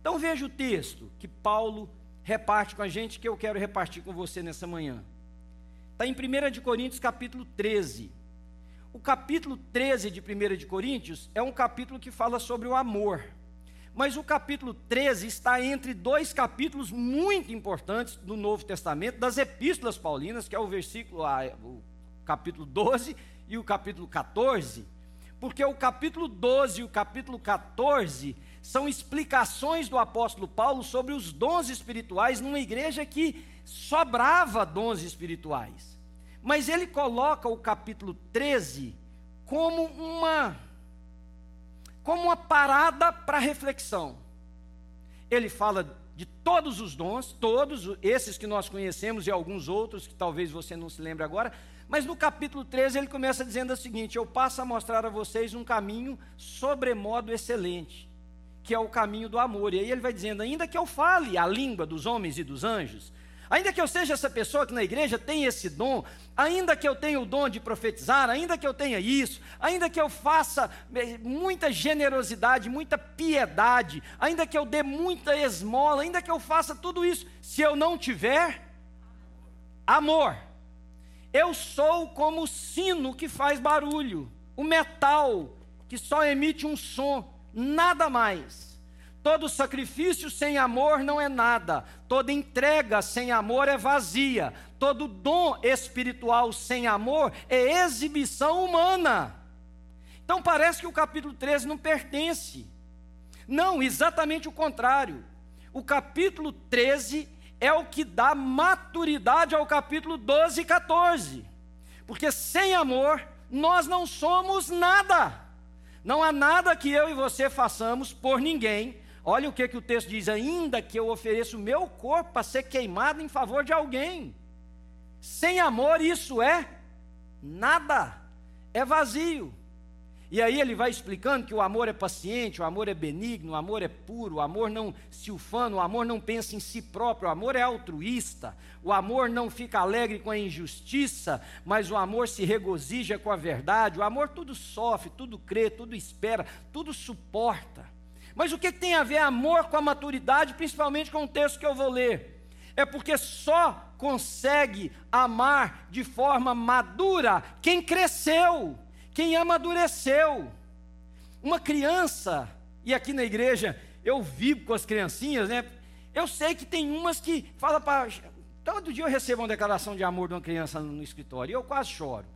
Então veja o texto que Paulo reparte com a gente, que eu quero repartir com você nessa manhã. Está em 1 de Coríntios, capítulo 13. O capítulo 13 de 1 de Coríntios é um capítulo que fala sobre o amor. Mas o capítulo 13 está entre dois capítulos muito importantes do Novo Testamento, das epístolas paulinas, que é o versículo, o capítulo 12 e o capítulo 14, porque o capítulo 12 e o capítulo 14 são explicações do apóstolo Paulo sobre os dons espirituais numa igreja que sobrava dons espirituais. Mas ele coloca o capítulo 13 como uma como uma parada para reflexão. Ele fala de todos os dons, todos esses que nós conhecemos e alguns outros que talvez você não se lembre agora, mas no capítulo 13 ele começa dizendo o seguinte: Eu passo a mostrar a vocês um caminho sobremodo excelente, que é o caminho do amor. E aí ele vai dizendo: Ainda que eu fale a língua dos homens e dos anjos, Ainda que eu seja essa pessoa que na igreja tem esse dom, ainda que eu tenha o dom de profetizar, ainda que eu tenha isso, ainda que eu faça eh, muita generosidade, muita piedade, ainda que eu dê muita esmola, ainda que eu faça tudo isso, se eu não tiver amor, eu sou como o sino que faz barulho, o metal que só emite um som, nada mais. Todo sacrifício sem amor não é nada, toda entrega sem amor é vazia, todo dom espiritual sem amor é exibição humana. Então parece que o capítulo 13 não pertence. Não, exatamente o contrário. O capítulo 13 é o que dá maturidade ao capítulo 12 e 14. Porque sem amor nós não somos nada. Não há nada que eu e você façamos por ninguém Olha o que, que o texto diz: ainda que eu ofereça o meu corpo para ser queimado em favor de alguém. Sem amor, isso é nada, é vazio. E aí ele vai explicando que o amor é paciente, o amor é benigno, o amor é puro, o amor não se ufana, o amor não pensa em si próprio, o amor é altruísta, o amor não fica alegre com a injustiça, mas o amor se regozija com a verdade, o amor tudo sofre, tudo crê, tudo espera, tudo suporta. Mas o que tem a ver amor com a maturidade, principalmente com o texto que eu vou ler? É porque só consegue amar de forma madura quem cresceu, quem amadureceu. Uma criança, e aqui na igreja eu vivo com as criancinhas, né? Eu sei que tem umas que falam para. Todo dia eu recebo uma declaração de amor de uma criança no escritório e eu quase choro.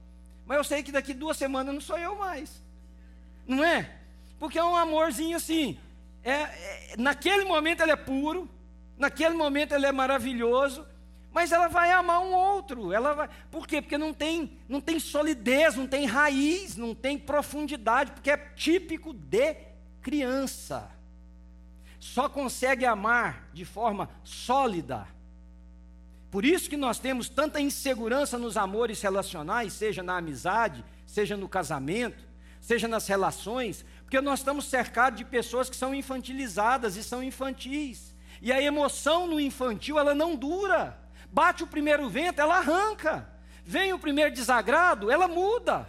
Mas eu sei que daqui duas semanas não sou eu mais. Não é? Porque é um amorzinho assim é, é, naquele momento ele é puro, naquele momento ele é maravilhoso, mas ela vai amar um outro. Ela vai, por quê? Porque não tem, não tem solidez, não tem raiz, não tem profundidade, porque é típico de criança. Só consegue amar de forma sólida. Por isso que nós temos tanta insegurança nos amores relacionais, seja na amizade, seja no casamento, seja nas relações, porque nós estamos cercados de pessoas que são infantilizadas e são infantis. E a emoção no infantil, ela não dura. Bate o primeiro vento, ela arranca. Vem o primeiro desagrado, ela muda.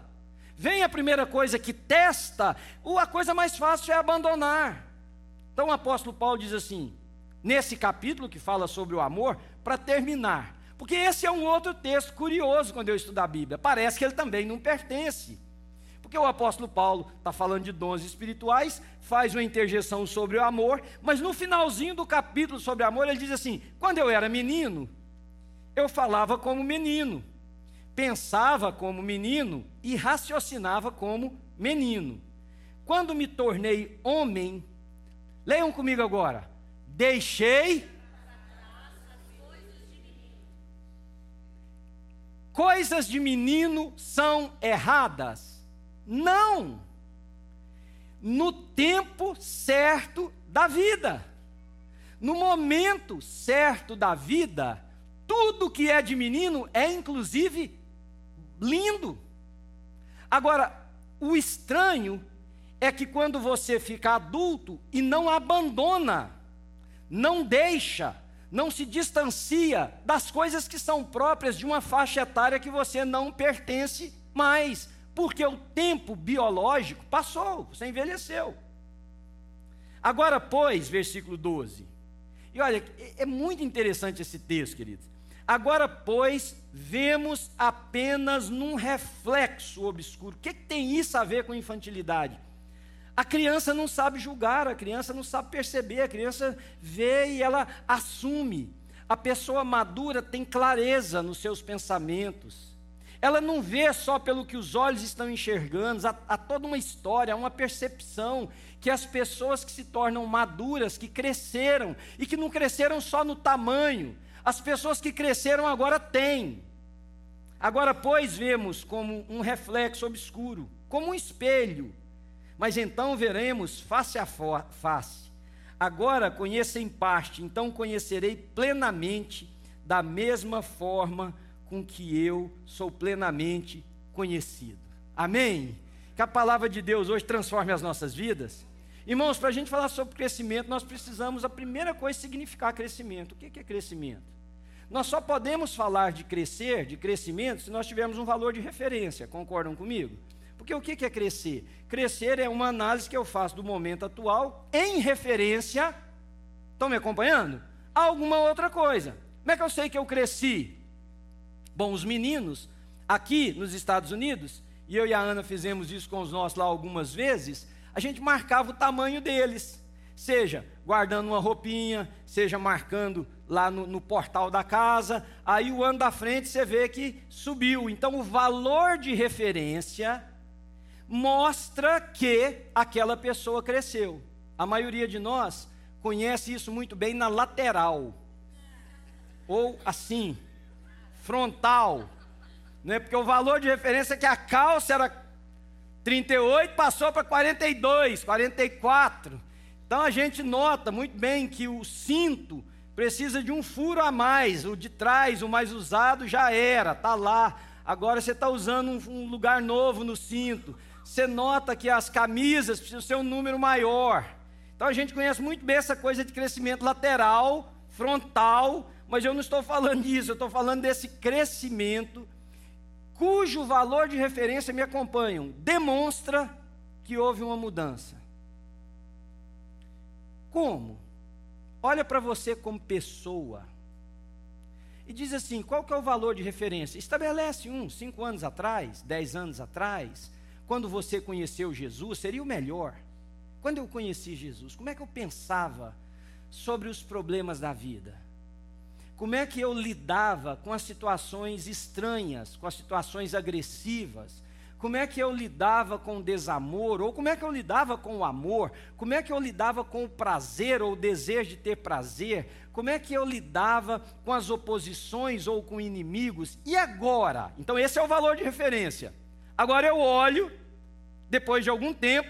Vem a primeira coisa que testa, a coisa mais fácil é abandonar. Então o apóstolo Paulo diz assim, nesse capítulo que fala sobre o amor, para terminar. Porque esse é um outro texto curioso quando eu estudo a Bíblia. Parece que ele também não pertence. Porque o apóstolo Paulo está falando de dons espirituais, faz uma interjeição sobre o amor, mas no finalzinho do capítulo sobre amor, ele diz assim: quando eu era menino, eu falava como menino, pensava como menino e raciocinava como menino. Quando me tornei homem, leiam comigo agora, deixei. Coisas de menino são erradas não. No tempo certo da vida. No momento certo da vida, tudo que é de menino é inclusive lindo. Agora, o estranho é que quando você fica adulto e não abandona, não deixa, não se distancia das coisas que são próprias de uma faixa etária que você não pertence mais, porque o tempo biológico passou, você envelheceu. Agora, pois, versículo 12. E olha, é muito interessante esse texto, queridos. Agora, pois, vemos apenas num reflexo obscuro. O que, que tem isso a ver com infantilidade? A criança não sabe julgar, a criança não sabe perceber, a criança vê e ela assume. A pessoa madura tem clareza nos seus pensamentos. Ela não vê só pelo que os olhos estão enxergando, há, há toda uma história, há uma percepção que as pessoas que se tornam maduras, que cresceram e que não cresceram só no tamanho, as pessoas que cresceram agora têm. Agora, pois, vemos como um reflexo obscuro, como um espelho mas então veremos face a face. Agora conheço em parte, então conhecerei plenamente, da mesma forma com que eu sou plenamente conhecido. Amém? Que a palavra de Deus hoje transforme as nossas vidas. Irmãos, para a gente falar sobre crescimento, nós precisamos, a primeira coisa, significar crescimento. O que é crescimento? Nós só podemos falar de crescer, de crescimento, se nós tivermos um valor de referência, concordam comigo? Porque o que é crescer? Crescer é uma análise que eu faço do momento atual em referência, estão me acompanhando? A alguma outra coisa. Como é que eu sei que eu cresci? Bom, os meninos aqui nos Estados Unidos, e eu e a Ana fizemos isso com os nossos lá algumas vezes, a gente marcava o tamanho deles. Seja guardando uma roupinha, seja marcando lá no, no, portal da casa, aí o ano da frente você vê que subiu. Então o valor de referência mostra que aquela pessoa cresceu. A maioria de nós conhece isso muito bem na lateral, ou assim, frontal, né? porque o valor de referência é que a calça era 38, passou para 42, 44. Então a gente nota muito bem que o cinto precisa de um furo a mais, o de trás, o mais usado já era, está lá. Agora você está usando um, um lugar novo no cinto você nota que as camisas precisam ser um número maior. Então a gente conhece muito bem essa coisa de crescimento lateral, frontal, mas eu não estou falando disso, eu estou falando desse crescimento cujo valor de referência me acompanham, demonstra que houve uma mudança. Como? Olha para você como pessoa e diz assim: qual que é o valor de referência? Estabelece um, cinco anos atrás, dez anos atrás, quando você conheceu Jesus, seria o melhor. Quando eu conheci Jesus, como é que eu pensava sobre os problemas da vida? Como é que eu lidava com as situações estranhas, com as situações agressivas? Como é que eu lidava com o desamor? Ou como é que eu lidava com o amor? Como é que eu lidava com o prazer ou o desejo de ter prazer? Como é que eu lidava com as oposições ou com inimigos? E agora? Então, esse é o valor de referência. Agora eu olho, depois de algum tempo,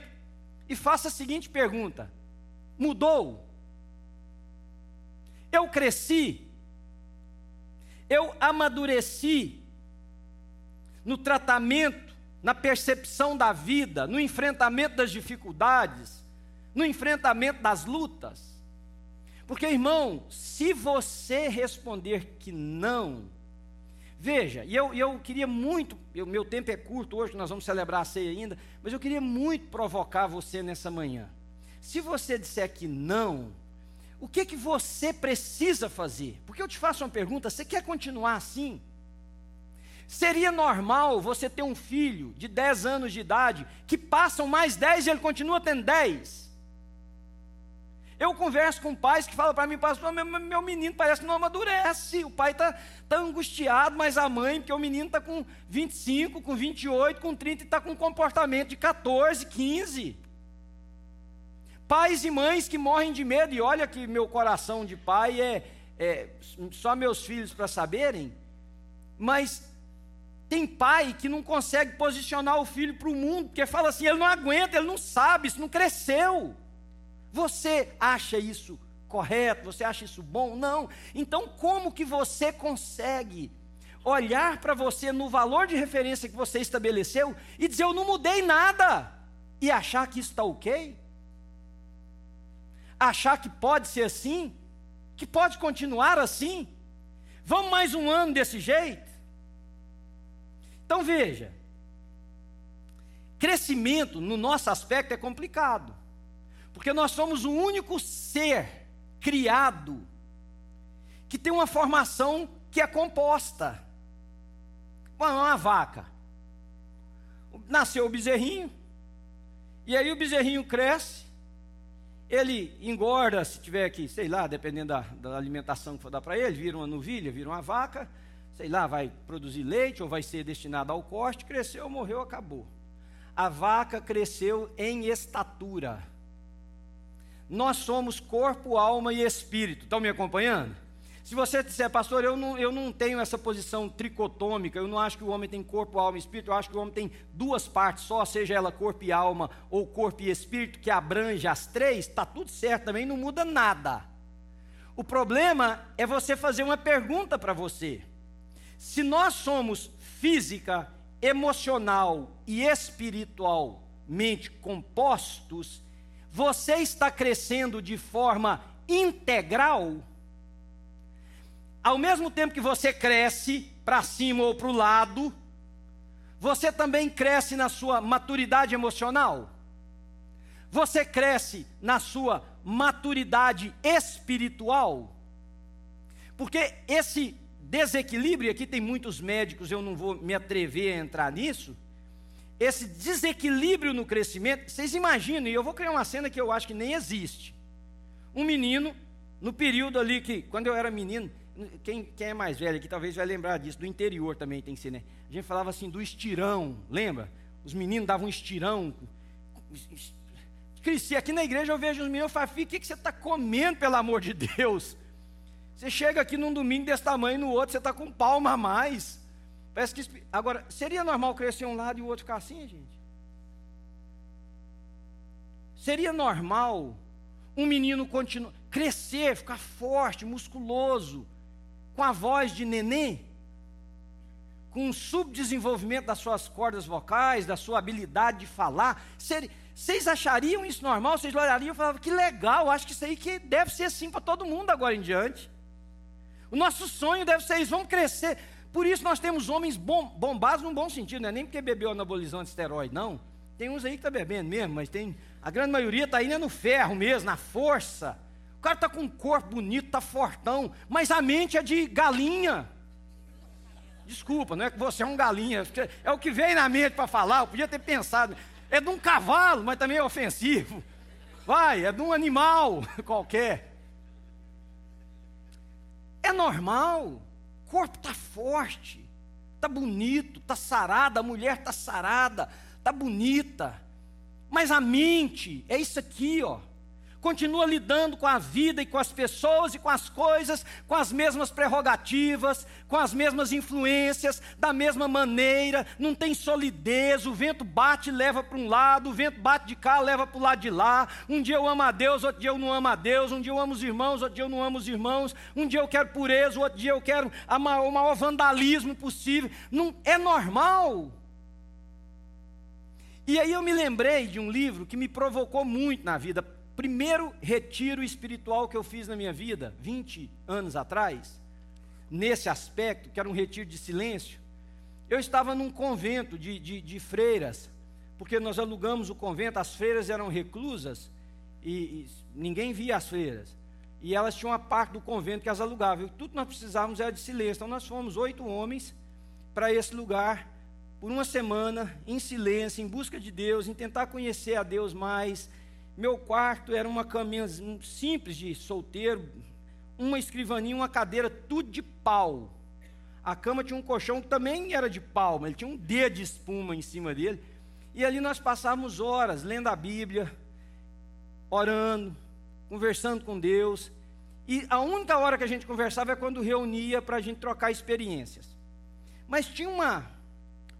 e faço a seguinte pergunta: mudou? Eu cresci? Eu amadureci no tratamento, na percepção da vida, no enfrentamento das dificuldades, no enfrentamento das lutas? Porque, irmão, se você responder que não, Veja, e eu, eu queria muito, o meu tempo é curto hoje, nós vamos celebrar a ceia ainda, mas eu queria muito provocar você nessa manhã. Se você disser que não, o que que você precisa fazer? Porque eu te faço uma pergunta, você quer continuar assim? Seria normal você ter um filho de 10 anos de idade que passam mais 10 e ele continua tendo 10? Eu converso com pais que falam para mim, pastor, meu, meu menino parece que não amadurece. O pai está tá angustiado, mas a mãe, porque o menino está com 25, com 28, com 30 e está com um comportamento de 14, 15. Pais e mães que morrem de medo, e olha que meu coração de pai é, é só meus filhos para saberem, mas tem pai que não consegue posicionar o filho para o mundo, porque fala assim: ele não aguenta, ele não sabe, isso não cresceu. Você acha isso correto? Você acha isso bom? Não. Então, como que você consegue olhar para você no valor de referência que você estabeleceu e dizer eu não mudei nada e achar que isso está ok? Achar que pode ser assim? Que pode continuar assim? Vamos mais um ano desse jeito? Então veja, crescimento no nosso aspecto é complicado. Porque nós somos o único ser criado que tem uma formação que é composta. Uma vaca. Nasceu o bezerrinho, e aí o bezerrinho cresce, ele engorda, se tiver aqui, sei lá, dependendo da, da alimentação que for dar para ele, vira uma novilha, vira uma vaca, sei lá, vai produzir leite ou vai ser destinado ao corte, cresceu, morreu, acabou. A vaca cresceu em estatura. Nós somos corpo, alma e espírito. Estão me acompanhando? Se você disser, pastor, eu não, eu não tenho essa posição tricotômica, eu não acho que o homem tem corpo, alma e espírito, eu acho que o homem tem duas partes só, seja ela corpo e alma ou corpo e espírito, que abrange as três, está tudo certo também, não muda nada. O problema é você fazer uma pergunta para você. Se nós somos física, emocional e espiritualmente compostos, você está crescendo de forma integral? ao mesmo tempo que você cresce para cima ou para o lado, você também cresce na sua maturidade emocional. Você cresce na sua maturidade espiritual. Porque esse desequilíbrio, aqui tem muitos médicos, eu não vou me atrever a entrar nisso. Esse desequilíbrio no crescimento, vocês imaginam, e eu vou criar uma cena que eu acho que nem existe. Um menino, no período ali que, quando eu era menino, quem, quem é mais velho aqui talvez vai lembrar disso, do interior também tem que ser, né? A gente falava assim do estirão, lembra? Os meninos davam um estirão. Cresci aqui na igreja, eu vejo os meninos, eu falo, filho, o que, que você está comendo, pelo amor de Deus? Você chega aqui num domingo desse tamanho, no outro você está com palma a mais. Parece que. Agora, seria normal crescer um lado e o outro ficar assim, gente? Seria normal um menino continuar, crescer, ficar forte, musculoso, com a voz de neném, com um subdesenvolvimento das suas cordas vocais, da sua habilidade de falar, vocês achariam isso normal? Vocês olhariam e falavam, que legal, acho que isso aí que deve ser assim para todo mundo agora em diante. O nosso sonho deve ser isso, vamos crescer. Por isso nós temos homens bom, bombados num bom sentido, não é nem porque bebeu anabolizante esteroide, não. Tem uns aí que estão tá bebendo mesmo, mas tem. A grande maioria está indo no ferro mesmo, na força cara está com um corpo bonito, está fortão, mas a mente é de galinha. Desculpa, não é que você é um galinha, é o que vem na mente para falar, eu podia ter pensado. É de um cavalo, mas também é ofensivo. Vai, é de um animal qualquer. É normal, o corpo está forte, está bonito, está sarada, a mulher está sarada, está bonita. Mas a mente é isso aqui, ó continua lidando com a vida e com as pessoas e com as coisas, com as mesmas prerrogativas, com as mesmas influências, da mesma maneira, não tem solidez, o vento bate e leva para um lado, o vento bate de cá, leva para o lado de lá. Um dia eu amo a Deus, outro dia eu não amo a Deus, um dia eu amo os irmãos, outro dia eu não amo os irmãos, um dia eu quero pureza, outro dia eu quero o maior vandalismo possível. Não, é normal. E aí eu me lembrei de um livro que me provocou muito na vida primeiro retiro espiritual que eu fiz na minha vida, 20 anos atrás, nesse aspecto, que era um retiro de silêncio, eu estava num convento de, de, de freiras, porque nós alugamos o convento, as freiras eram reclusas e, e, ninguém via as freiras. E elas tinham uma parte do convento que as alugavam. E tudo que nós precisávamos era de silêncio. Então nós fomos oito homens para esse lugar por uma semana, em silêncio, em busca de Deus, em tentar conhecer a Deus mais meu quarto era uma caminha simples de solteiro, uma escrivaninha, uma cadeira, tudo de pau. A cama tinha um colchão que também era de pau, mas ele tinha um dedo de espuma em cima dele. E ali nós passávamos horas lendo a Bíblia, orando, conversando com Deus. E a única hora que a gente conversava é quando reunia para a gente trocar experiências. Mas tinha uma,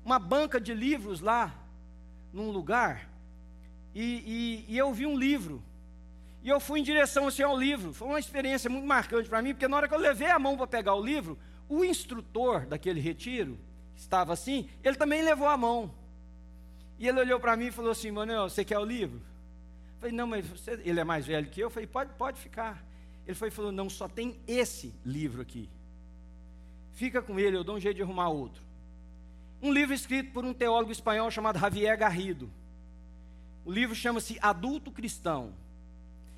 uma banca de livros lá, num lugar, e, e, e eu vi um livro. E eu fui em direção assim, ao livro. Foi uma experiência muito marcante para mim, porque na hora que eu levei a mão para pegar o livro, o instrutor daquele retiro, estava assim, ele também levou a mão. E ele olhou para mim e falou assim: Manuel, você quer o livro? Eu falei: Não, mas você... ele é mais velho que eu. Eu falei: Pode, pode ficar. Ele foi e falou: Não, só tem esse livro aqui. Fica com ele, eu dou um jeito de arrumar outro. Um livro escrito por um teólogo espanhol chamado Javier Garrido. O livro chama-se Adulto Cristão.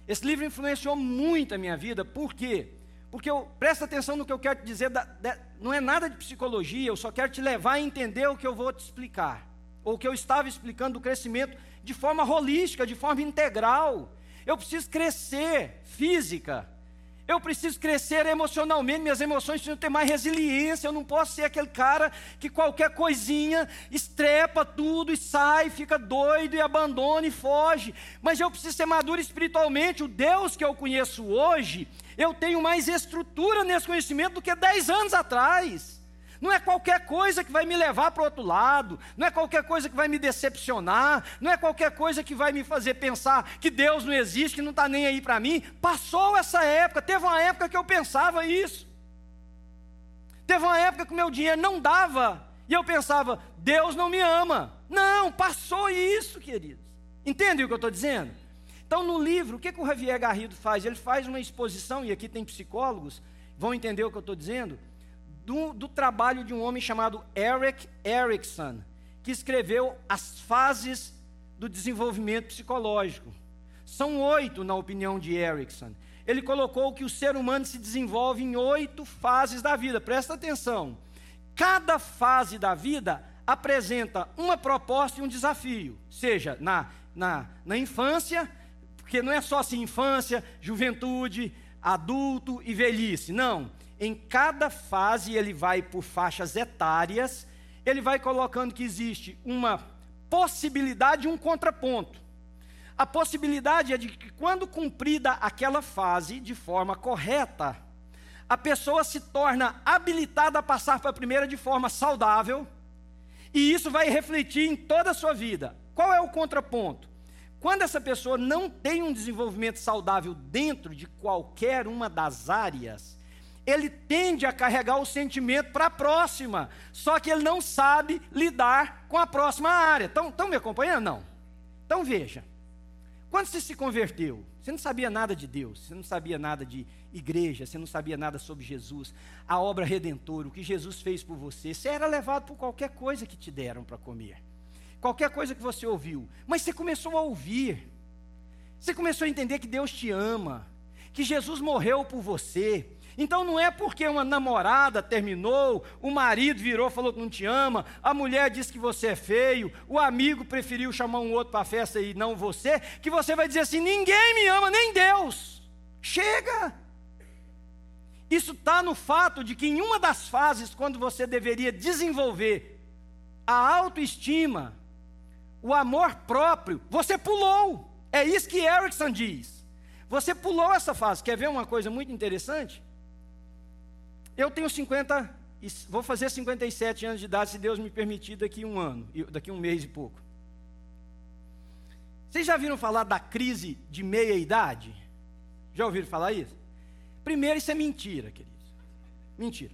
Esse livro influenciou muito a minha vida, por quê? Porque eu, presta atenção no que eu quero te dizer, da, da, não é nada de psicologia, eu só quero te levar a entender o que eu vou te explicar, ou o que eu estava explicando do crescimento de forma holística, de forma integral. Eu preciso crescer física, eu preciso crescer emocionalmente, minhas emoções precisam ter mais resiliência. Eu não posso ser aquele cara que qualquer coisinha estrepa tudo e sai, fica doido e abandona e foge. Mas eu preciso ser maduro espiritualmente. O Deus que eu conheço hoje, eu tenho mais estrutura nesse conhecimento do que 10 anos atrás. Não é qualquer coisa que vai me levar para o outro lado, não é qualquer coisa que vai me decepcionar, não é qualquer coisa que vai me fazer pensar que Deus não existe, que não está nem aí para mim. Passou essa época, teve uma época que eu pensava isso. Teve uma época que o meu dinheiro não dava, e eu pensava, Deus não me ama. Não, passou isso, queridos. Entende o que eu estou dizendo? Então, no livro, o que, que o Javier Garrido faz? Ele faz uma exposição, e aqui tem psicólogos, vão entender o que eu estou dizendo do, do trabalho de um homem chamado Eric Erickson, que escreveu as fases do desenvolvimento psicológico. São oito, na opinião de Erickson. Ele colocou que o ser humano se desenvolve em oito fases da vida. Presta atenção. Cada fase da vida apresenta uma proposta e um desafio. Seja na, na, na infância, porque não é só assim infância, juventude, adulto e velhice. Não em cada fase ele vai por faixas etárias, ele vai colocando que existe uma possibilidade e um contraponto. A possibilidade é de que, quando cumprida aquela fase de forma correta, a pessoa se torna habilitada a passar para a primeira de forma saudável, e isso vai refletir em toda a sua vida. Qual é o contraponto? Quando essa pessoa não tem um desenvolvimento saudável dentro de qualquer uma das áreas, ele tende a carregar o sentimento para a próxima, só que ele não sabe lidar com a próxima área. Estão me acompanhando? Não. Então veja, quando você se converteu, você não sabia nada de Deus, você não sabia nada de igreja, você não sabia nada sobre Jesus, a obra redentora, o que Jesus fez por você, você era levado por qualquer coisa que te deram para comer, qualquer coisa que você ouviu, mas você começou a ouvir, você começou a entender que Deus te ama, que Jesus morreu por você, então não é porque uma namorada terminou, o marido virou, falou que não te ama, a mulher disse que você é feio, o amigo preferiu chamar um outro para a festa e não você, que você vai dizer assim: ninguém me ama, nem Deus. Chega! Isso está no fato de que em uma das fases, quando você deveria desenvolver a autoestima, o amor próprio, você pulou. É isso que Erickson diz. Você pulou essa fase. Quer ver uma coisa muito interessante? Eu tenho 50, vou fazer 57 anos de idade, se Deus me permitir, daqui um ano, daqui um mês e pouco. Vocês já viram falar da crise de meia idade? Já ouviram falar isso? Primeiro, isso é mentira, queridos. Mentira.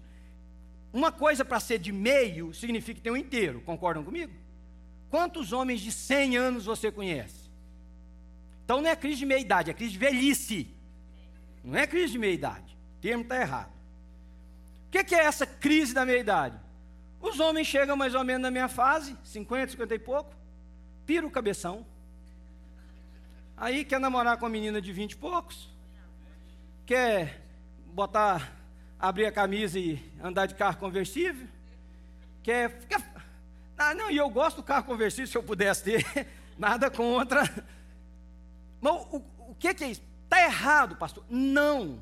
Uma coisa para ser de meio significa que tem um inteiro, concordam comigo? Quantos homens de 100 anos você conhece? Então não é crise de meia idade, é crise de velhice. Não é crise de meia idade. O termo está errado que, que é essa crise da meia-idade? Os homens chegam mais ou menos na minha fase, 50, 50 e pouco, pira o cabeção. Aí quer namorar com uma menina de 20 e poucos, quer botar, abrir a camisa e andar de carro conversível, quer. quer ah, não, e eu gosto do carro conversível se eu pudesse ter, nada contra. Mas o, o que, que é isso? Está errado, pastor? Não.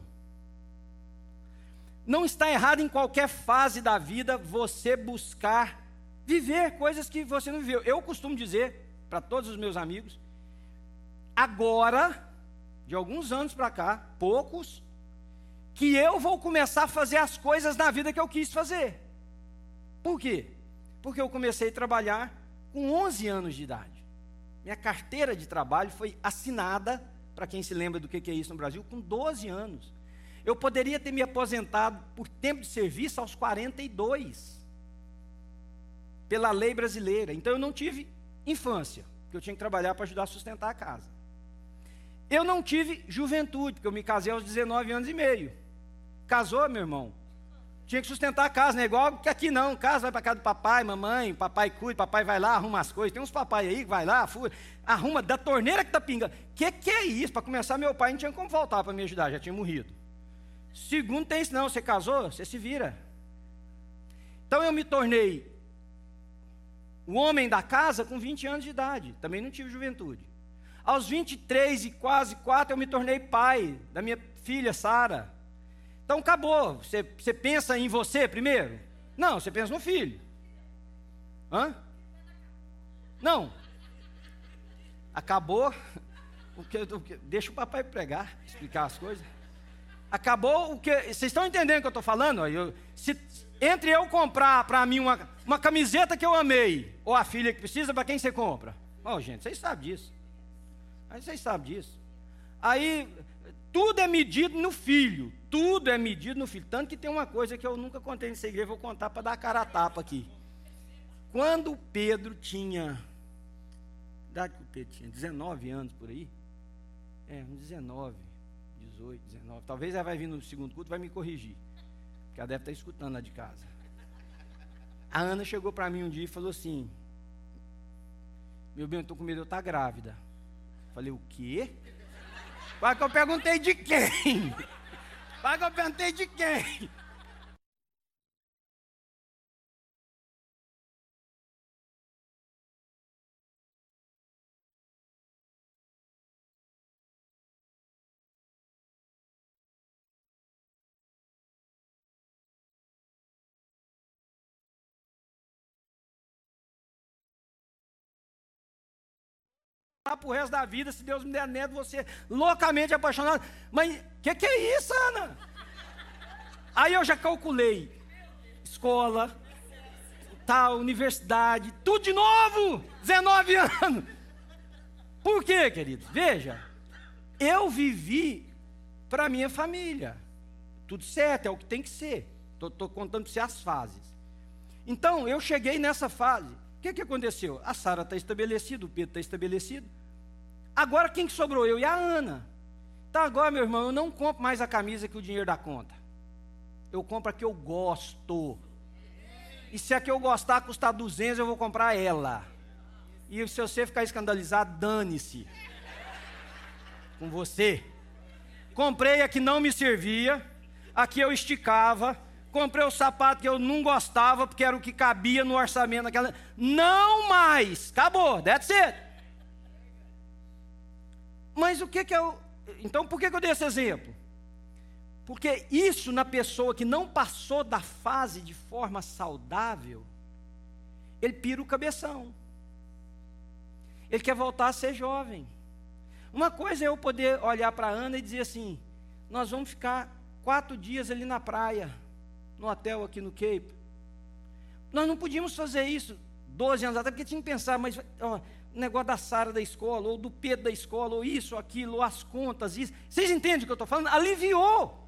Não está errado em qualquer fase da vida você buscar viver coisas que você não viveu. Eu costumo dizer para todos os meus amigos, agora, de alguns anos para cá, poucos, que eu vou começar a fazer as coisas na vida que eu quis fazer. Por quê? Porque eu comecei a trabalhar com 11 anos de idade. Minha carteira de trabalho foi assinada, para quem se lembra do que é isso no Brasil, com 12 anos. Eu poderia ter me aposentado por tempo de serviço aos 42, pela lei brasileira. Então eu não tive infância, porque eu tinha que trabalhar para ajudar a sustentar a casa. Eu não tive juventude, porque eu me casei aos 19 anos e meio. Casou, meu irmão? tinha que sustentar a casa, não é igual que aqui não. Casa vai para casa do papai, mamãe, papai cuida, papai vai lá, arruma as coisas. Tem uns papai aí que vai lá, fura, arruma da torneira que tá pingando. Que que é isso? Para começar, meu pai não tinha como voltar para me ajudar, já tinha morrido. Segundo, tem isso não, você casou, você se vira. Então eu me tornei o homem da casa com 20 anos de idade, também não tive juventude. Aos 23 e quase 4 eu me tornei pai da minha filha Sara. Então acabou. Você, você pensa em você primeiro? Não, você pensa no filho. Hã? Não. Acabou. O que, o que, deixa o papai pregar, explicar as coisas. Acabou o que. Vocês estão entendendo o que eu estou falando? Eu, se, entre eu comprar para mim uma, uma camiseta que eu amei, ou a filha que precisa, para quem você compra? Oh, gente, vocês sabem disso. Aí vocês sabem disso. Aí tudo é medido no filho. Tudo é medido no filho. Tanto que tem uma coisa que eu nunca contei nessa igreja, vou contar para dar cara a tapa aqui. Quando Pedro tinha. Idade que o Pedro tinha? 19 anos por aí? É, uns 19, 18, 19. Talvez ela vai vir no segundo culto e vai me corrigir. Porque ela deve estar escutando lá de casa. A Ana chegou para mim um dia e falou assim: Meu bem, eu estou com medo de eu estar grávida. Falei, o quê? Quase que eu perguntei de quem? Quase que eu perguntei de quem? Para o resto da vida, se Deus me der neto, você loucamente apaixonado. Mas o que, que é isso, Ana? Aí eu já calculei. Escola, tal, universidade, tudo de novo, 19 anos. Por quê, querido? Veja, eu vivi para minha família. Tudo certo, é o que tem que ser. Estou contando para você as fases. Então, eu cheguei nessa fase. O que, que aconteceu? A Sara está estabelecida, o Pedro está estabelecido. Agora quem que sobrou? Eu e a Ana. Então agora, meu irmão, eu não compro mais a camisa que o dinheiro dá conta. Eu compro a que eu gosto. E se a que eu gostar custar 200, eu vou comprar ela. E se você ficar escandalizado, dane-se. Com você. Comprei a que não me servia, a que eu esticava. Comprei o sapato que eu não gostava, porque era o que cabia no orçamento daquela. Não mais! Acabou, that's it. Mas o que, que eu. Então, por que, que eu dei esse exemplo? Porque isso na pessoa que não passou da fase de forma saudável, ele pira o cabeção. Ele quer voltar a ser jovem. Uma coisa é eu poder olhar para a Ana e dizer assim: nós vamos ficar quatro dias ali na praia, no hotel aqui no Cape. Nós não podíamos fazer isso 12 anos atrás, porque tinha que pensar, mas ó, o negócio da Sara da escola, ou do Pedro da escola, ou isso, aquilo, ou as contas, isso. Vocês entendem o que eu estou falando? Aliviou.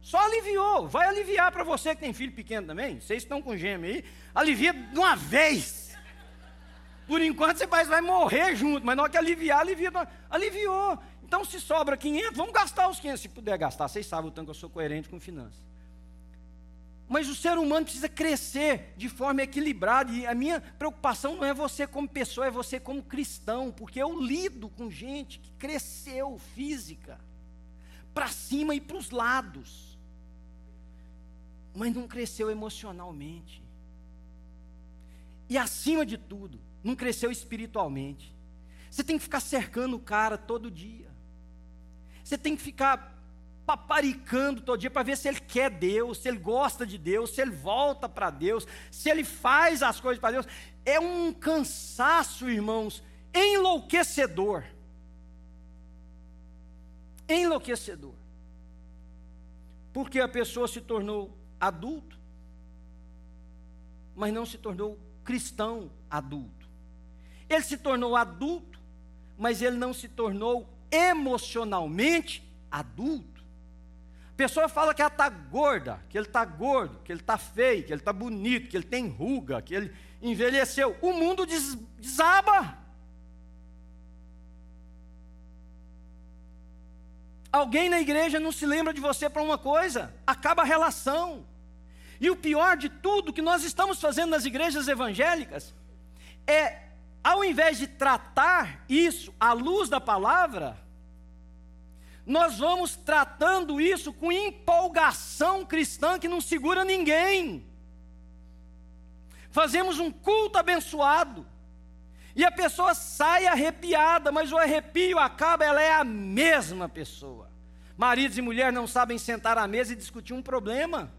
Só aliviou. Vai aliviar para você que tem filho pequeno também. Vocês estão com gêmeo aí. Alivia de uma vez. Por enquanto você vai morrer junto, mas na hora que aliviar, alivia. Aliviou. Então se sobra 500, vamos gastar os 500 se puder gastar. Vocês sabem o tanto que eu sou coerente com finanças. Mas o ser humano precisa crescer de forma equilibrada. E a minha preocupação não é você como pessoa, é você como cristão, porque eu lido com gente que cresceu física, para cima e para os lados, mas não cresceu emocionalmente. E acima de tudo, não cresceu espiritualmente. Você tem que ficar cercando o cara todo dia. Você tem que ficar paparicando todo dia para ver se ele quer Deus, se ele gosta de Deus, se ele volta para Deus, se ele faz as coisas para Deus. É um cansaço, irmãos, enlouquecedor. Enlouquecedor. Porque a pessoa se tornou adulto, mas não se tornou cristão adulto. Ele se tornou adulto, mas ele não se tornou emocionalmente adulto pessoa fala que ela está gorda, que ele está gordo, que ele está feio, que ele está bonito, que ele tem ruga, que ele envelheceu. O mundo des desaba. Alguém na igreja não se lembra de você para uma coisa, acaba a relação. E o pior de tudo que nós estamos fazendo nas igrejas evangélicas é, ao invés de tratar isso à luz da palavra, nós vamos tratando isso com empolgação cristã que não segura ninguém. Fazemos um culto abençoado. E a pessoa sai arrepiada, mas o arrepio acaba, ela é a mesma pessoa. Maridos e mulheres não sabem sentar à mesa e discutir um problema.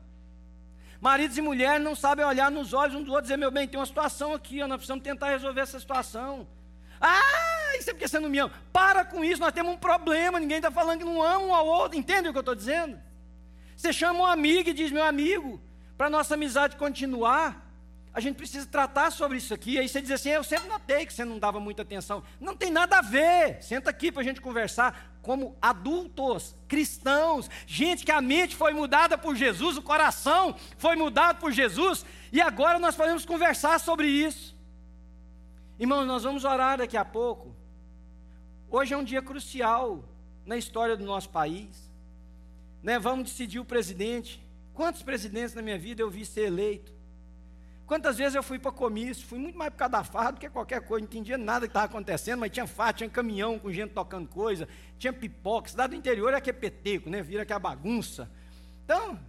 Maridos e mulheres não sabem olhar nos olhos um do outro e dizer: meu bem, tem uma situação aqui, nós precisamos tentar resolver essa situação. Ah, isso é porque você não me ama. Para com isso, nós temos um problema. Ninguém está falando que não ama um ao outro. Entende o que eu estou dizendo? Você chama um amigo e diz: meu amigo, para nossa amizade continuar, a gente precisa tratar sobre isso aqui. Aí você diz assim: eu sempre notei que você não dava muita atenção. Não tem nada a ver. Senta aqui para a gente conversar como adultos, cristãos, gente que a mente foi mudada por Jesus, o coração foi mudado por Jesus, e agora nós podemos conversar sobre isso. Irmãos, nós vamos orar daqui a pouco. Hoje é um dia crucial na história do nosso país. Né? Vamos decidir o presidente. Quantos presidentes na minha vida eu vi ser eleito? Quantas vezes eu fui para comício, fui muito mais por causa da farra do que qualquer coisa, não entendia nada que estava acontecendo, mas tinha farra, tinha caminhão com gente tocando coisa, tinha pipoca, cidade do interior é que é peteco, né? vira que é bagunça. Então,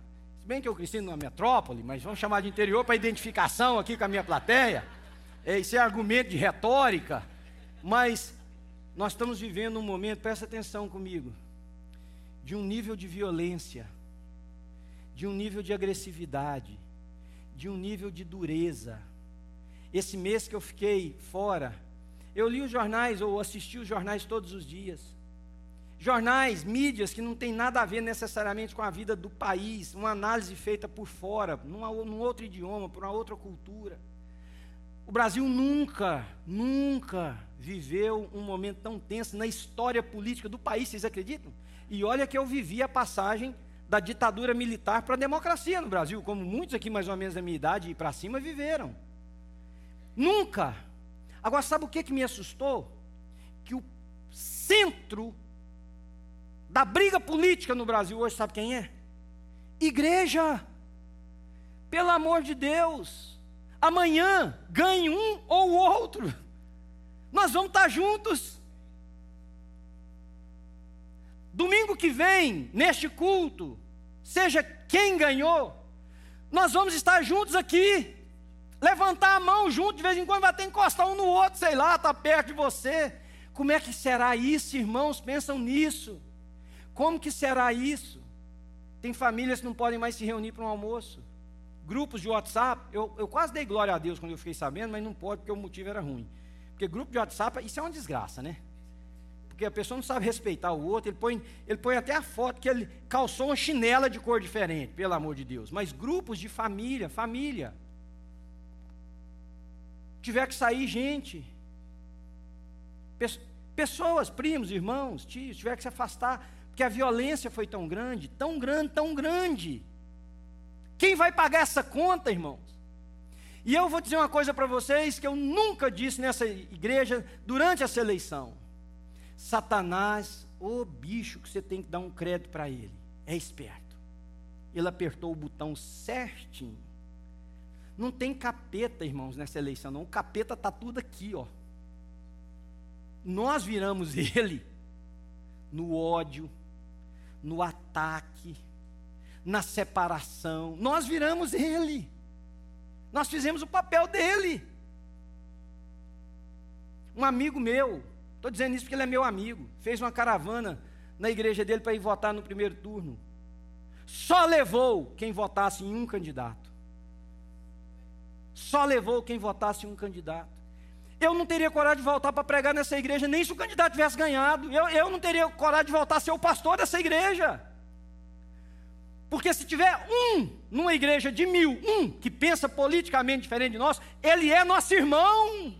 se bem que eu cresci numa metrópole, mas vamos chamar de interior para identificação aqui com a minha plateia, é, isso é argumento de retórica, mas nós estamos vivendo um momento, presta atenção comigo, de um nível de violência, de um nível de agressividade, de um nível de dureza. Esse mês que eu fiquei fora, eu li os jornais ou assisti os jornais todos os dias. Jornais, mídias que não tem nada a ver necessariamente com a vida do país, uma análise feita por fora, numa, num outro idioma, por uma outra cultura. O Brasil nunca, nunca viveu um momento tão tenso na história política do país, vocês acreditam? E olha que eu vivi a passagem da ditadura militar para a democracia no Brasil, como muitos aqui mais ou menos da minha idade e para cima viveram. Nunca. Agora, sabe o que, que me assustou? Que o centro da briga política no Brasil hoje, sabe quem é? Igreja. Pelo amor de Deus. Amanhã ganhe um ou outro. Nós vamos estar juntos. Domingo que vem, neste culto, seja quem ganhou, nós vamos estar juntos aqui. Levantar a mão junto, de vez em quando vai ter que encostar um no outro, sei lá, está perto de você. Como é que será isso, irmãos? Pensam nisso. Como que será isso? Tem famílias que não podem mais se reunir para um almoço. Grupos de WhatsApp, eu, eu quase dei glória a Deus quando eu fiquei sabendo, mas não pode porque o motivo era ruim. Porque grupo de WhatsApp, isso é uma desgraça, né? porque a pessoa não sabe respeitar o outro, ele põe, ele põe até a foto que ele calçou uma chinela de cor diferente, pelo amor de Deus. Mas grupos de família, família. Tiver que sair gente. Pessoas, primos, irmãos, tios, tiver que se afastar, porque a violência foi tão grande, tão grande, tão grande. Quem vai pagar essa conta, irmãos? E eu vou dizer uma coisa para vocês que eu nunca disse nessa igreja durante essa eleição. Satanás, o bicho que você tem que dar um crédito para ele, é esperto. Ele apertou o botão certinho. Não tem capeta, irmãos, nessa eleição, não. O capeta está tudo aqui, ó. Nós viramos ele no ódio, no ataque, na separação. Nós viramos ele. Nós fizemos o papel dele. Um amigo meu, Estou dizendo isso porque ele é meu amigo. Fez uma caravana na igreja dele para ir votar no primeiro turno. Só levou quem votasse em um candidato. Só levou quem votasse em um candidato. Eu não teria coragem de voltar para pregar nessa igreja, nem se o candidato tivesse ganhado. Eu, eu não teria coragem de voltar a ser o pastor dessa igreja. Porque se tiver um numa igreja de mil, um que pensa politicamente diferente de nós, ele é nosso irmão.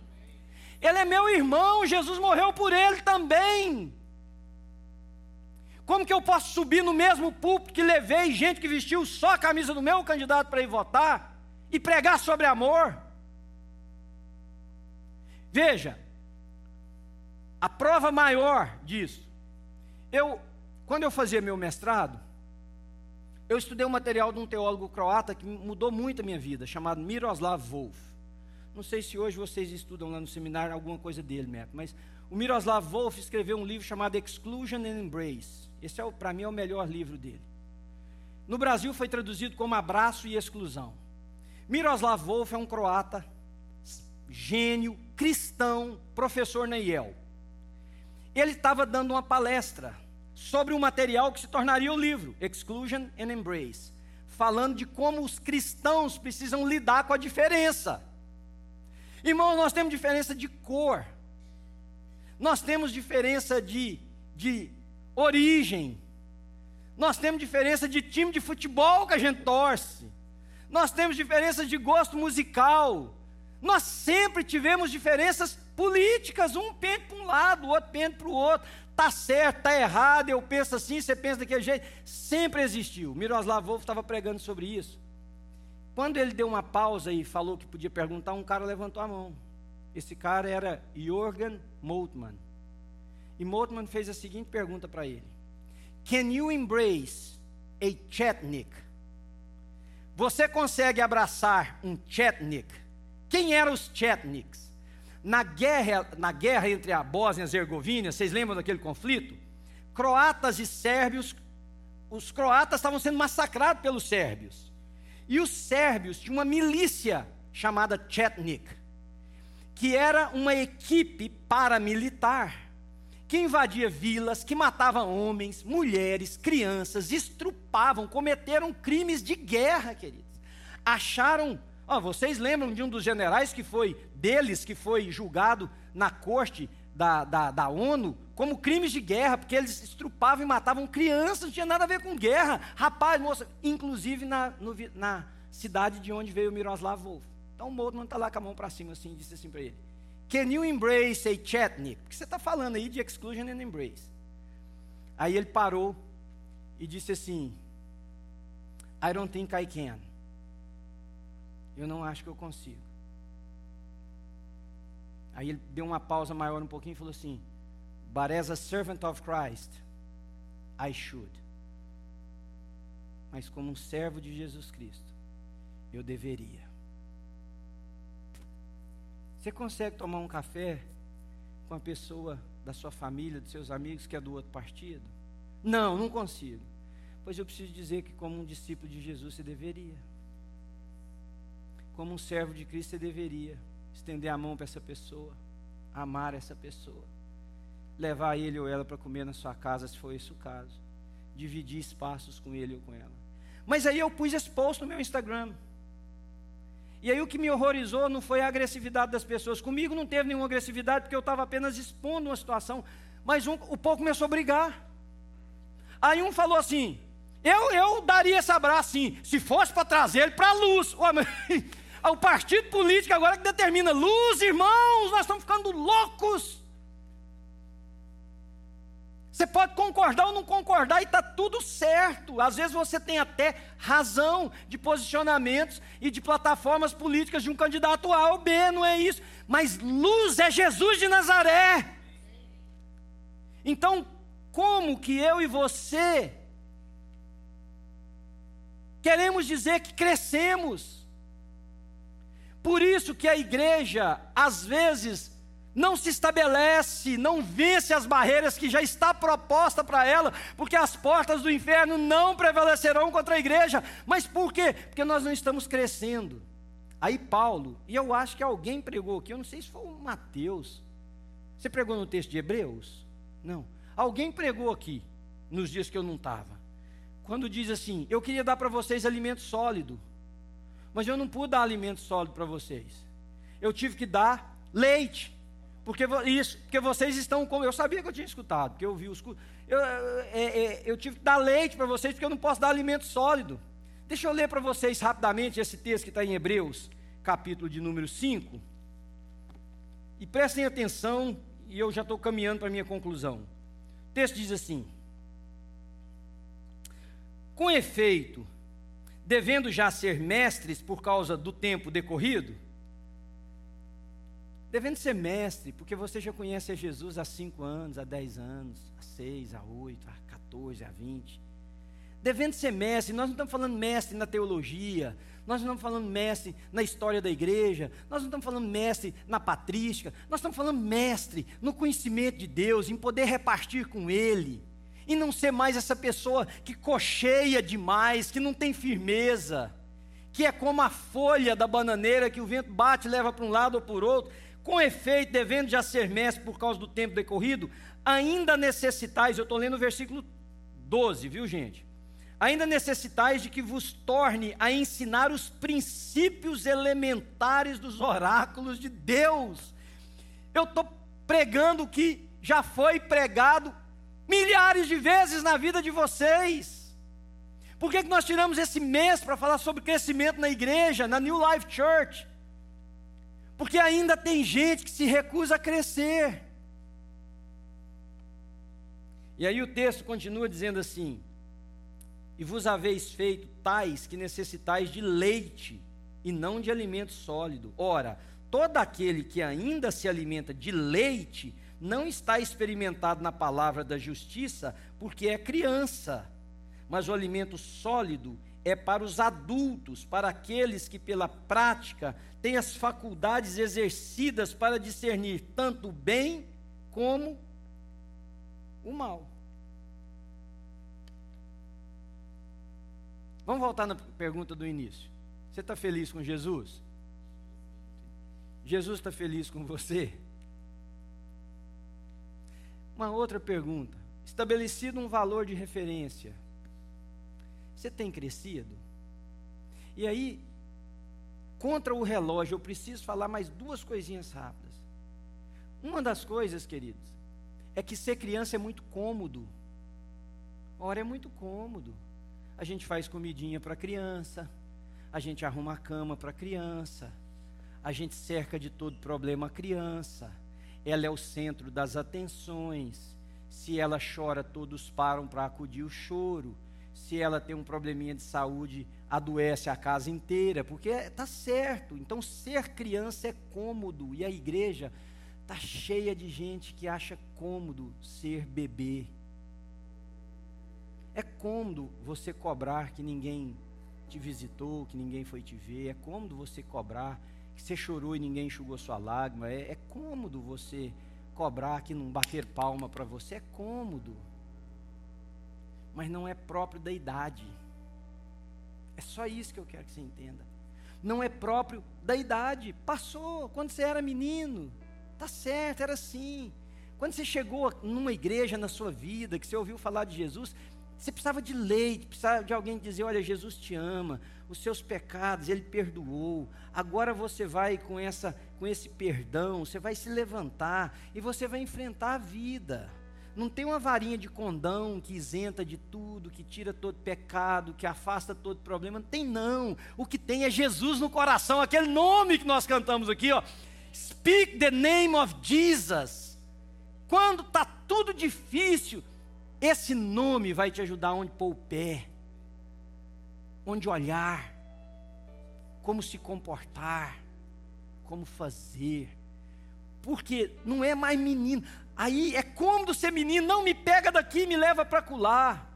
Ele é meu irmão, Jesus morreu por ele também. Como que eu posso subir no mesmo púlpito que levei gente que vestiu só a camisa do meu candidato para ir votar e pregar sobre amor? Veja, a prova maior disso. Eu, quando eu fazia meu mestrado, Eu estudei um material de um teólogo croata que mudou muito a minha vida, chamado Miroslav Volf. Não sei se hoje vocês estudam lá no seminário alguma coisa dele, mas o Miroslav Volf escreveu um livro chamado Exclusion and Embrace. Esse, é, para mim, é o melhor livro dele. No Brasil foi traduzido como Abraço e Exclusão. Miroslav Volf é um croata, gênio, cristão, professor na Yale. Ele estava dando uma palestra sobre um material que se tornaria o livro, Exclusion and Embrace, falando de como os cristãos precisam lidar com a diferença. Irmão, nós temos diferença de cor, nós temos diferença de, de origem, nós temos diferença de time de futebol que a gente torce, nós temos diferença de gosto musical, nós sempre tivemos diferenças políticas, um pente para um lado, o outro pente para o outro. Está certo, está errado, eu penso assim, você pensa daquele jeito. Sempre existiu. Miroslav Wolf estava pregando sobre isso. Quando ele deu uma pausa e falou que podia perguntar, um cara levantou a mão. Esse cara era Jorgen Moltmann. E Moltmann fez a seguinte pergunta para ele: Can you embrace a chetnik? Você consegue abraçar um chetnik? Quem eram os chetniks? Na guerra, na guerra entre a Bósnia e a Herzegovina, vocês lembram daquele conflito? Croatas e sérvios, os croatas estavam sendo massacrados pelos sérvios. E os sérvios tinham uma milícia chamada Chetnik, que era uma equipe paramilitar que invadia vilas, que matava homens, mulheres, crianças, estrupavam, cometeram crimes de guerra, queridos. Acharam Oh, vocês lembram de um dos generais que foi, deles, que foi julgado na corte da, da, da ONU como crimes de guerra, porque eles estrupavam e matavam crianças, não tinha nada a ver com guerra. Rapaz, moça, inclusive na, no, na cidade de onde veio Miroslav Wolf. Então o Moltmann está lá com a mão para cima assim e disse assim para ele: Can you embrace a chetnik? Porque você está falando aí de exclusion and embrace. Aí ele parou e disse assim: I don't think I can. Eu não acho que eu consigo. Aí ele deu uma pausa maior um pouquinho e falou assim: But as a servant of Christ, I should. Mas como um servo de Jesus Cristo, eu deveria. Você consegue tomar um café com a pessoa da sua família, dos seus amigos que é do outro partido? Não, não consigo. Pois eu preciso dizer que, como um discípulo de Jesus, você deveria como um servo de Cristo, você deveria estender a mão para essa pessoa, amar essa pessoa, levar ele ou ela para comer na sua casa, se for esse o caso, dividir espaços com ele ou com ela. Mas aí eu pus esse post no meu Instagram. E aí o que me horrorizou não foi a agressividade das pessoas. Comigo não teve nenhuma agressividade, porque eu estava apenas expondo uma situação. Mas um, o povo começou a brigar. Aí um falou assim: eu, eu daria esse abraço sim, se fosse para trazer ele para a luz. o partido político agora que determina luz, irmãos, nós estamos ficando loucos. Você pode concordar ou não concordar e está tudo certo. Às vezes você tem até razão de posicionamentos e de plataformas políticas de um candidato A ou B, não é isso. Mas luz é Jesus de Nazaré. Então, como que eu e você queremos dizer que crescemos? Por isso que a igreja, às vezes, não se estabelece, não vence as barreiras que já está proposta para ela, porque as portas do inferno não prevalecerão contra a igreja. Mas por quê? Porque nós não estamos crescendo. Aí Paulo, e eu acho que alguém pregou aqui, eu não sei se foi o Mateus. Você pregou no texto de Hebreus? Não. Alguém pregou aqui, nos dias que eu não estava. Quando diz assim: Eu queria dar para vocês alimento sólido mas eu não pude dar alimento sólido para vocês. Eu tive que dar leite. Porque isso, porque vocês estão como eu sabia que eu tinha escutado, porque eu vi os eu, é, é, eu tive que dar leite para vocês porque eu não posso dar alimento sólido. Deixa eu ler para vocês rapidamente esse texto que está em Hebreus, capítulo de número 5. E prestem atenção, e eu já estou caminhando para a minha conclusão. O texto diz assim: Com efeito, devendo já ser mestres por causa do tempo decorrido? Devendo ser mestre, porque você já conhece a Jesus há cinco anos, há dez anos, há seis, há oito, há 14, há 20. devendo ser mestre. Nós não estamos falando mestre na teologia, nós não estamos falando mestre na história da igreja, nós não estamos falando mestre na patrística, nós estamos falando mestre no conhecimento de Deus, em poder repartir com Ele, e não ser mais essa pessoa que cocheia demais, que não tem firmeza, que é como a folha da bananeira que o vento bate e leva para um lado ou por outro. Com efeito, devendo já ser mestre por causa do tempo decorrido, ainda necessitais, eu estou lendo o versículo 12, viu gente? Ainda necessitais de que vos torne a ensinar os princípios elementares dos oráculos de Deus. Eu estou pregando o que já foi pregado milhares de vezes na vida de vocês. Por que, que nós tiramos esse mês para falar sobre crescimento na igreja, na New Life Church? Porque ainda tem gente que se recusa a crescer. E aí o texto continua dizendo assim: E vos haveis feito tais que necessitais de leite e não de alimento sólido. Ora, todo aquele que ainda se alimenta de leite não está experimentado na palavra da justiça, porque é criança. Mas o alimento sólido é para os adultos, para aqueles que pela prática têm as faculdades exercidas para discernir tanto o bem como o mal. Vamos voltar na pergunta do início. Você está feliz com Jesus? Jesus está feliz com você? Uma outra pergunta. Estabelecido um valor de referência, você tem crescido? E aí, contra o relógio, eu preciso falar mais duas coisinhas rápidas. Uma das coisas, queridos, é que ser criança é muito cômodo. Ora, é muito cômodo. A gente faz comidinha para criança, a gente arruma a cama para criança, a gente cerca de todo problema a criança. Ela é o centro das atenções. Se ela chora, todos param para acudir o choro. Se ela tem um probleminha de saúde, adoece a casa inteira, porque está certo. Então, ser criança é cômodo. E a igreja está cheia de gente que acha cômodo ser bebê. É cômodo você cobrar que ninguém te visitou, que ninguém foi te ver. É cômodo você cobrar que você chorou e ninguém enxugou sua lágrima. É, é cômodo você cobrar que não bater palma para você. É cômodo mas não é próprio da idade. É só isso que eu quero que você entenda. Não é próprio da idade. Passou quando você era menino. Tá certo, era assim. Quando você chegou numa igreja na sua vida, que você ouviu falar de Jesus, você precisava de leite, precisava de alguém dizer: Olha, Jesus te ama, os seus pecados Ele perdoou. Agora você vai com, essa, com esse perdão, você vai se levantar e você vai enfrentar a vida. Não tem uma varinha de condão que isenta de tudo, que tira todo pecado, que afasta todo problema. Não tem, não. O que tem é Jesus no coração, aquele nome que nós cantamos aqui, ó. Speak the name of Jesus. Quando está tudo difícil, esse nome vai te ajudar onde pôr o pé, onde olhar, como se comportar, como fazer. Porque não é mais menino. Aí é cômodo ser menino, não me pega daqui e me leva para colar.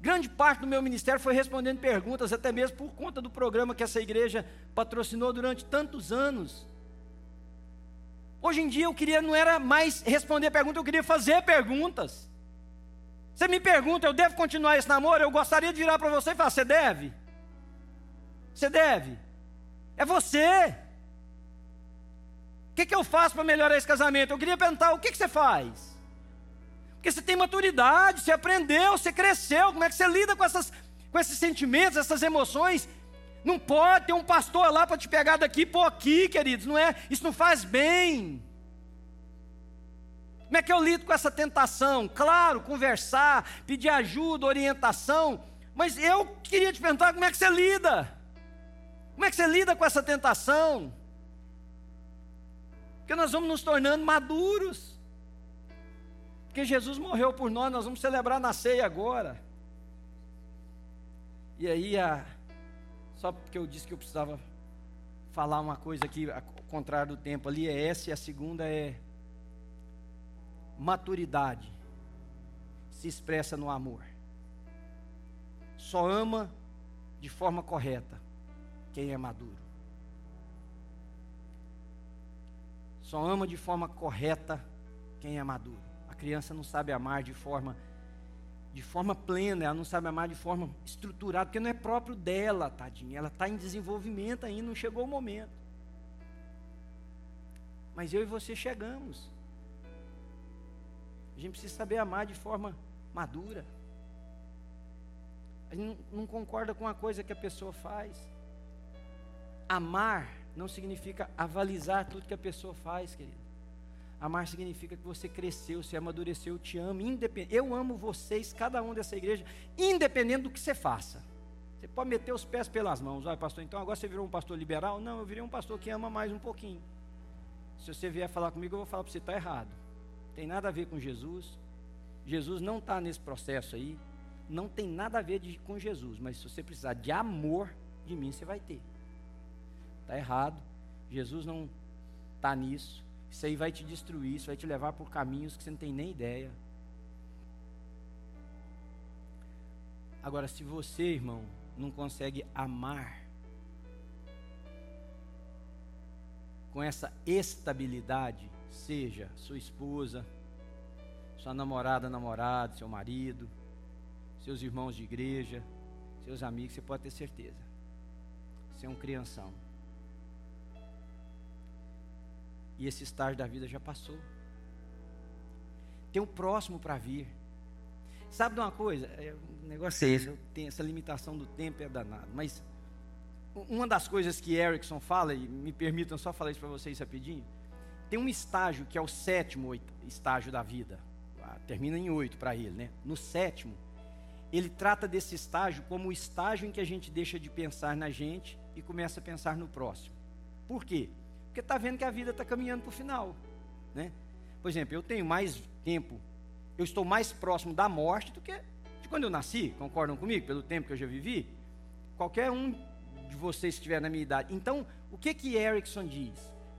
Grande parte do meu ministério foi respondendo perguntas, até mesmo por conta do programa que essa igreja patrocinou durante tantos anos. Hoje em dia eu queria, não era mais responder perguntas, eu queria fazer perguntas. Você me pergunta, eu devo continuar esse namoro? Eu gostaria de virar para você e falar: você deve? Você deve? É você que, que eu faço para melhorar esse casamento? Eu queria perguntar, o que, que você faz? Porque você tem maturidade, você aprendeu, você cresceu, como é que você lida com, essas, com esses sentimentos, essas emoções? Não pode ter um pastor lá para te pegar daqui pôr aqui, queridos, não é? Isso não faz bem. Como é que eu lido com essa tentação? Claro, conversar, pedir ajuda, orientação, mas eu queria te perguntar como é que você lida? Como é que você lida com essa tentação? Porque nós vamos nos tornando maduros. Porque Jesus morreu por nós, nós vamos celebrar na ceia agora. E aí, a, só porque eu disse que eu precisava falar uma coisa aqui, ao contrário do tempo ali, é essa, e a segunda é maturidade se expressa no amor. Só ama de forma correta quem é maduro. Só ama de forma correta quem é maduro. A criança não sabe amar de forma de forma plena, ela não sabe amar de forma estruturada, porque não é próprio dela, tadinha. Ela está em desenvolvimento ainda, não chegou o momento. Mas eu e você chegamos. A gente precisa saber amar de forma madura. A gente não, concorda com a coisa que a pessoa faz. Amar não significa avalizar tudo que a pessoa faz, querido. Amar significa que você cresceu, você amadureceu, eu te amo. Independ... Eu amo vocês, cada um dessa igreja, independente do que você faça. Você pode meter os pés pelas mãos. Olha, pastor, então agora você virou um pastor liberal? Não, eu virei um pastor que ama mais um pouquinho. Se você vier falar comigo, eu vou falar para você, está errado. Tem nada a ver com Jesus. Jesus não está nesse processo aí. Não tem nada a ver de, com Jesus. Mas se você precisar de amor de mim, você vai ter. Está errado. Jesus não está nisso. Isso aí vai te destruir, isso vai te levar por caminhos que você não tem nem ideia. Agora, se você, irmão, não consegue amar com essa estabilidade, seja sua esposa, sua namorada, namorado, seu marido, seus irmãos de igreja, seus amigos, você pode ter certeza. Você é um crianção. E esse estágio da vida já passou. Tem um próximo para vir. Sabe de uma coisa? É, o negócio é esse, eu tenho essa limitação do tempo é danado. Mas uma das coisas que Erickson fala, e me permitam só falar isso para vocês rapidinho, tem um estágio que é o sétimo estágio da vida. Ah, termina em oito para ele, né? No sétimo, ele trata desse estágio como o estágio em que a gente deixa de pensar na gente e começa a pensar no próximo. Por quê? Porque está vendo que a vida está caminhando para o final. Né? Por exemplo, eu tenho mais tempo, eu estou mais próximo da morte do que de quando eu nasci, concordam comigo, pelo tempo que eu já vivi? Qualquer um de vocês que estiver na minha idade. Então, o que que Erickson diz?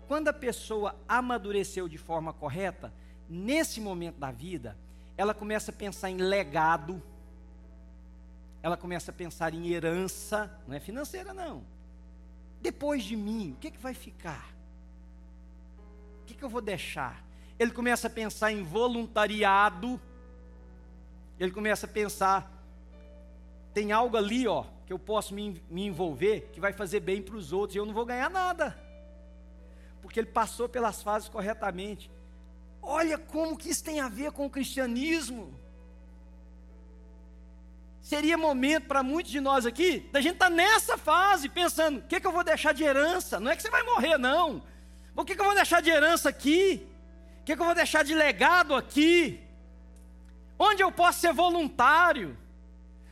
Quando a pessoa amadureceu de forma correta, nesse momento da vida, ela começa a pensar em legado, ela começa a pensar em herança, não é financeira não. Depois de mim, o que, que vai ficar? Que, que eu vou deixar? Ele começa a pensar em voluntariado, ele começa a pensar, tem algo ali, ó, que eu posso me, me envolver, que vai fazer bem para os outros, e eu não vou ganhar nada, porque ele passou pelas fases corretamente. Olha como que isso tem a ver com o cristianismo. Seria momento para muitos de nós aqui, da gente estar tá nessa fase, pensando: o que, que eu vou deixar de herança? Não é que você vai morrer, não. O que, que eu vou deixar de herança aqui? O que, que eu vou deixar de legado aqui? Onde eu posso ser voluntário?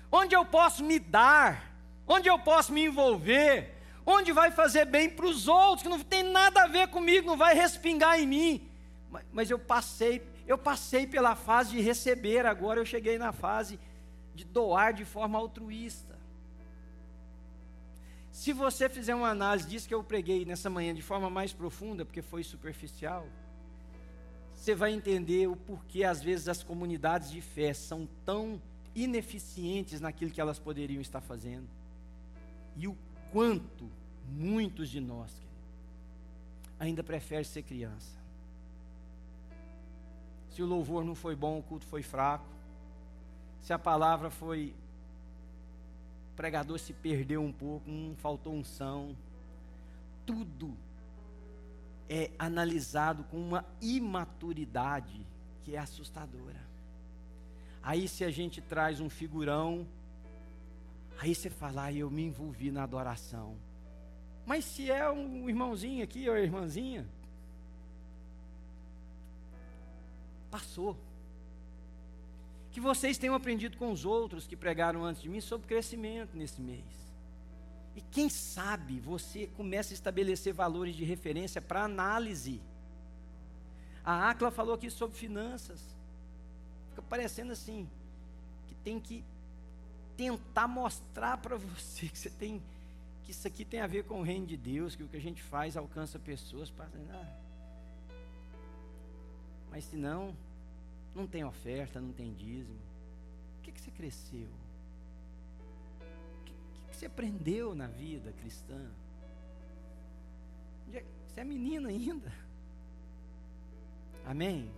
Onde eu posso me dar? Onde eu posso me envolver? Onde vai fazer bem para os outros, que não tem nada a ver comigo, não vai respingar em mim. Mas, mas eu passei, eu passei pela fase de receber, agora eu cheguei na fase de doar de forma altruísta. Se você fizer uma análise disso que eu preguei nessa manhã de forma mais profunda, porque foi superficial, você vai entender o porquê às vezes as comunidades de fé são tão ineficientes naquilo que elas poderiam estar fazendo. E o quanto muitos de nós ainda preferem ser criança. Se o louvor não foi bom, o culto foi fraco. Se a palavra foi pregador se perdeu um pouco, um, faltou unção. Tudo é analisado com uma imaturidade que é assustadora. Aí se a gente traz um figurão, aí você fala, ah, eu me envolvi na adoração. Mas se é um irmãozinho aqui ou irmãzinha, passou que vocês tenham aprendido com os outros que pregaram antes de mim sobre crescimento nesse mês. E quem sabe você começa a estabelecer valores de referência para análise. A Acla falou aqui sobre finanças. Fica parecendo assim, que tem que tentar mostrar para você que você tem que isso aqui tem a ver com o reino de Deus, que o que a gente faz alcança pessoas ah, mas se não, não tem oferta, não tem dízimo. que você cresceu? O que, que você aprendeu na vida cristã? É, você é menina ainda. Amém?